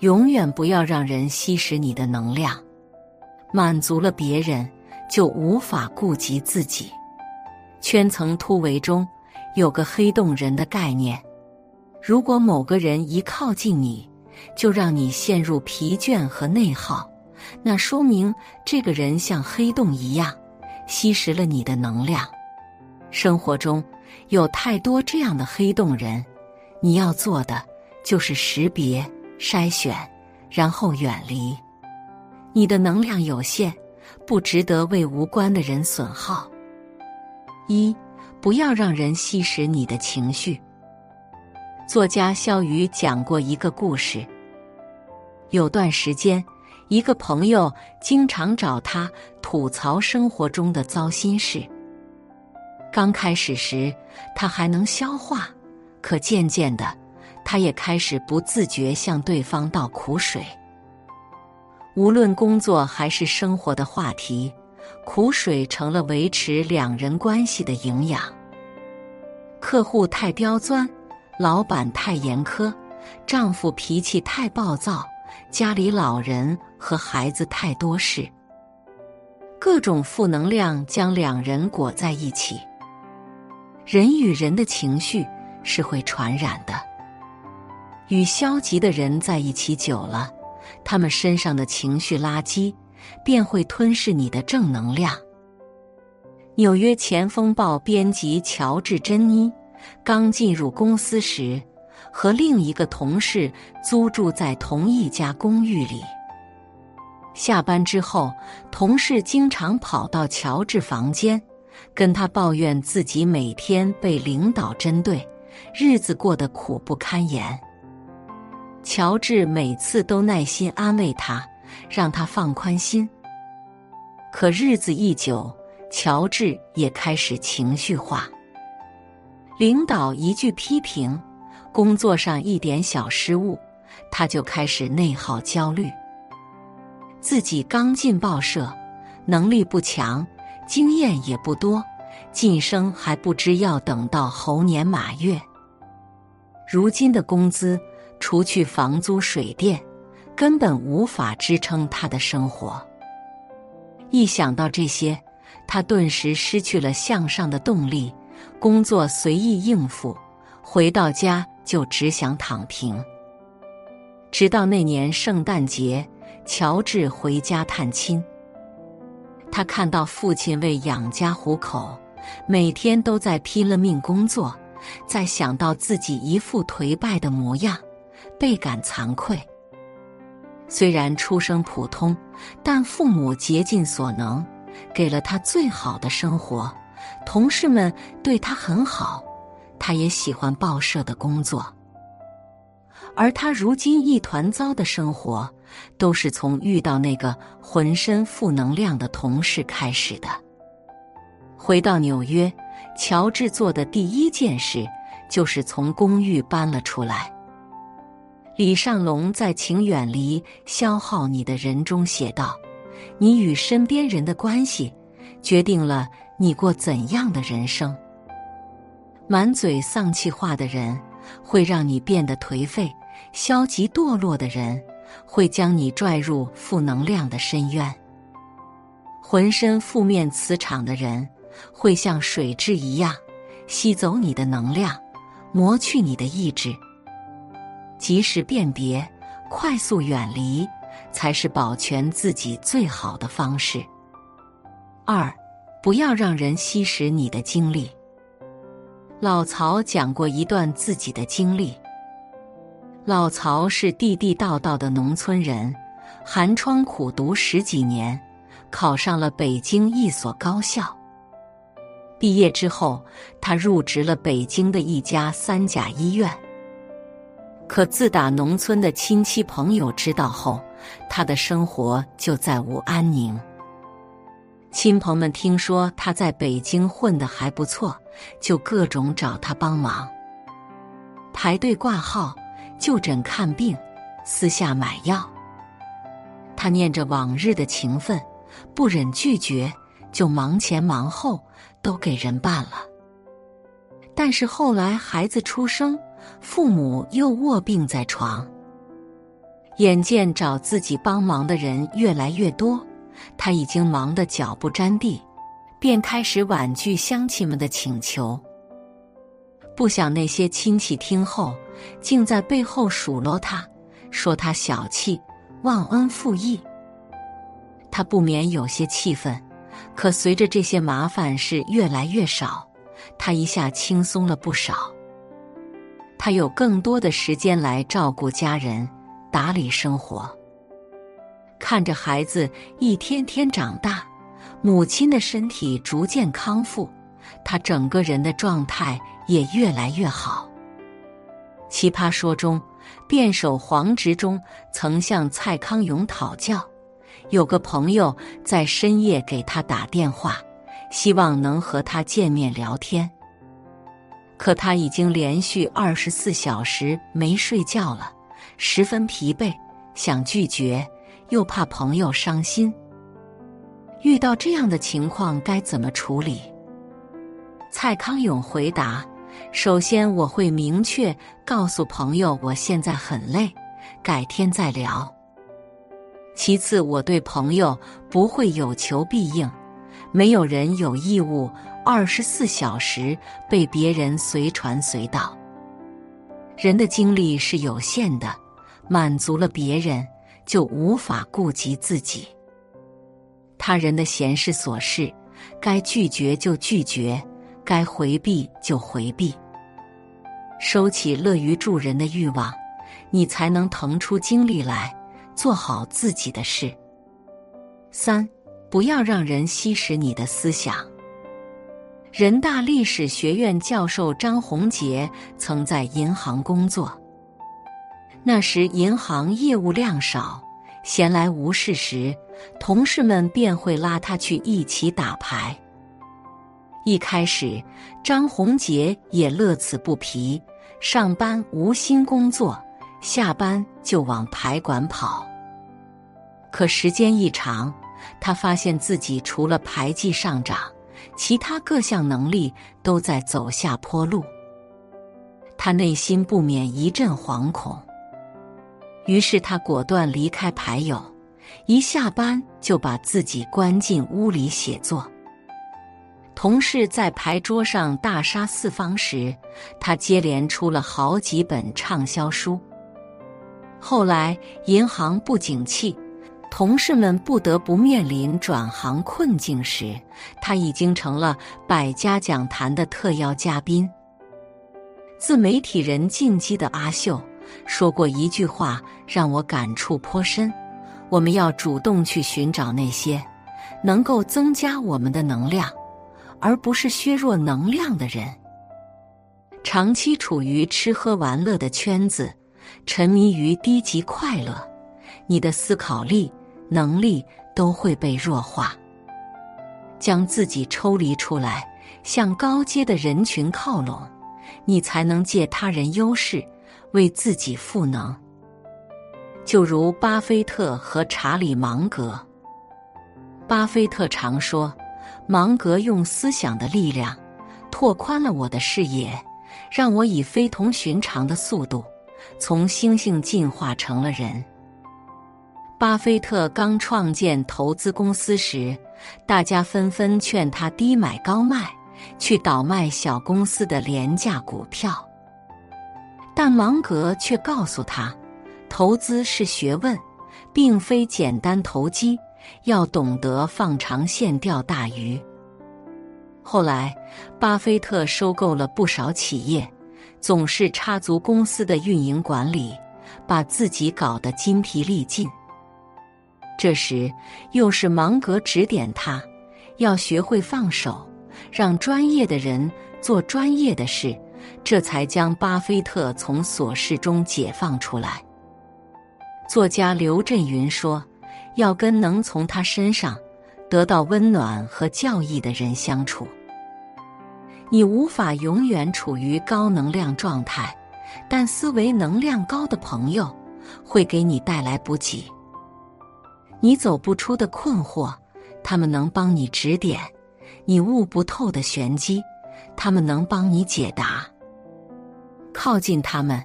永远不要让人吸食你的能量，满足了别人，就无法顾及自己。圈层突围中有个黑洞人的概念，如果某个人一靠近你，就让你陷入疲倦和内耗，那说明这个人像黑洞一样吸食了你的能量。生活中有太多这样的黑洞人，你要做的就是识别。筛选，然后远离。你的能量有限，不值得为无关的人损耗。一，不要让人吸食你的情绪。作家肖瑜讲过一个故事。有段时间，一个朋友经常找他吐槽生活中的糟心事。刚开始时，他还能消化，可渐渐的。他也开始不自觉向对方倒苦水。无论工作还是生活的话题，苦水成了维持两人关系的营养。客户太刁钻，老板太严苛，丈夫脾气太暴躁，家里老人和孩子太多事，各种负能量将两人裹在一起。人与人的情绪是会传染的。与消极的人在一起久了，他们身上的情绪垃圾便会吞噬你的正能量。纽约前锋报编辑乔治·珍妮刚进入公司时，和另一个同事租住在同一家公寓里。下班之后，同事经常跑到乔治房间，跟他抱怨自己每天被领导针对，日子过得苦不堪言。乔治每次都耐心安慰他，让他放宽心。可日子一久，乔治也开始情绪化。领导一句批评，工作上一点小失误，他就开始内耗焦虑。自己刚进报社，能力不强，经验也不多，晋升还不知要等到猴年马月。如今的工资。除去房租水电，根本无法支撑他的生活。一想到这些，他顿时失去了向上的动力，工作随意应付，回到家就只想躺平。直到那年圣诞节，乔治回家探亲，他看到父亲为养家糊口，每天都在拼了命工作，再想到自己一副颓败的模样。倍感惭愧。虽然出生普通，但父母竭尽所能，给了他最好的生活。同事们对他很好，他也喜欢报社的工作。而他如今一团糟的生活，都是从遇到那个浑身负能量的同事开始的。回到纽约，乔治做的第一件事就是从公寓搬了出来。李尚龙在《请远离消耗你的人》中写道：“你与身边人的关系，决定了你过怎样的人生。满嘴丧气话的人，会让你变得颓废；消极堕落的人，会将你拽入负能量的深渊。浑身负面磁场的人，会像水蛭一样，吸走你的能量，磨去你的意志。”及时辨别，快速远离，才是保全自己最好的方式。二，不要让人吸食你的精力。老曹讲过一段自己的经历。老曹是地地道道的农村人，寒窗苦读十几年，考上了北京一所高校。毕业之后，他入职了北京的一家三甲医院。可自打农村的亲戚朋友知道后，他的生活就再无安宁。亲朋们听说他在北京混得还不错，就各种找他帮忙，排队挂号、就诊看病、私下买药。他念着往日的情分，不忍拒绝，就忙前忙后都给人办了。但是后来孩子出生。父母又卧病在床，眼见找自己帮忙的人越来越多，他已经忙得脚不沾地，便开始婉拒乡亲们的请求。不想那些亲戚听后，竟在背后数落他，说他小气、忘恩负义。他不免有些气愤，可随着这些麻烦事越来越少，他一下轻松了不少。他有更多的时间来照顾家人、打理生活。看着孩子一天天长大，母亲的身体逐渐康复，他整个人的状态也越来越好。奇葩说中，辩手黄执中曾向蔡康永讨教，有个朋友在深夜给他打电话，希望能和他见面聊天。可他已经连续二十四小时没睡觉了，十分疲惫，想拒绝又怕朋友伤心。遇到这样的情况该怎么处理？蔡康永回答：“首先，我会明确告诉朋友我现在很累，改天再聊。其次，我对朋友不会有求必应，没有人有义务。”二十四小时被别人随传随到，人的精力是有限的，满足了别人就无法顾及自己。他人的闲事琐事，该拒绝就拒绝，该回避就回避。收起乐于助人的欲望，你才能腾出精力来做好自己的事。三，不要让人吸食你的思想。人大历史学院教授张宏杰曾在银行工作，那时银行业务量少，闲来无事时，同事们便会拉他去一起打牌。一开始，张宏杰也乐此不疲，上班无心工作，下班就往牌馆跑。可时间一长，他发现自己除了牌技上涨，其他各项能力都在走下坡路，他内心不免一阵惶恐。于是他果断离开牌友，一下班就把自己关进屋里写作。同事在牌桌上大杀四方时，他接连出了好几本畅销书。后来银行不景气。同事们不得不面临转行困境时，他已经成了百家讲坛的特邀嘉宾。自媒体人进击的阿秀说过一句话，让我感触颇深：我们要主动去寻找那些能够增加我们的能量，而不是削弱能量的人。长期处于吃喝玩乐的圈子，沉迷于低级快乐，你的思考力。能力都会被弱化，将自己抽离出来，向高阶的人群靠拢，你才能借他人优势为自己赋能。就如巴菲特和查理芒格，巴菲特常说，芒格用思想的力量拓宽了我的视野，让我以非同寻常的速度从猩猩进化成了人。巴菲特刚创建投资公司时，大家纷纷劝他低买高卖，去倒卖小公司的廉价股票。但芒格却告诉他，投资是学问，并非简单投机，要懂得放长线钓大鱼。后来，巴菲特收购了不少企业，总是插足公司的运营管理，把自己搞得筋疲力尽。这时，又是芒格指点他，要学会放手，让专业的人做专业的事，这才将巴菲特从琐事中解放出来。作家刘震云说：“要跟能从他身上得到温暖和教益的人相处。你无法永远处于高能量状态，但思维能量高的朋友会给你带来补给。”你走不出的困惑，他们能帮你指点；你悟不透的玄机，他们能帮你解答。靠近他们，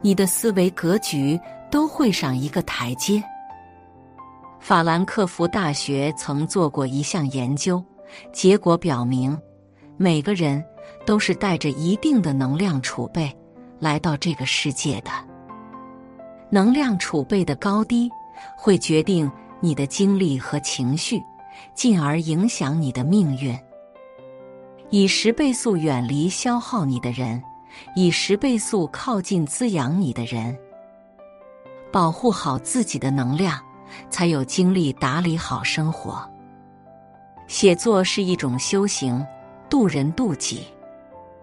你的思维格局都会上一个台阶。法兰克福大学曾做过一项研究，结果表明，每个人都是带着一定的能量储备来到这个世界的。能量储备的高低，会决定你的精力和情绪，进而影响你的命运。以十倍速远离消耗你的人，以十倍速靠近滋养你的人。保护好自己的能量。才有精力打理好生活。写作是一种修行，渡人渡己。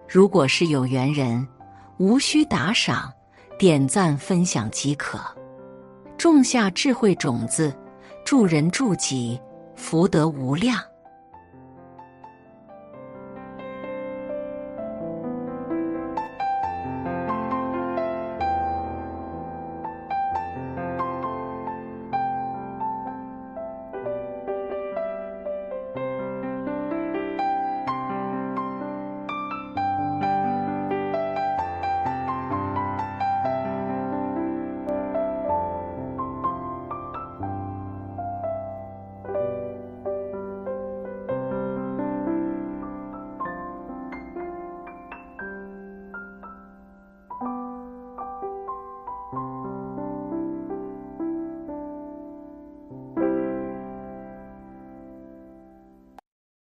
如果是有缘人，无需打赏、点赞、分享即可。种下智慧种子，助人助己，福德无量。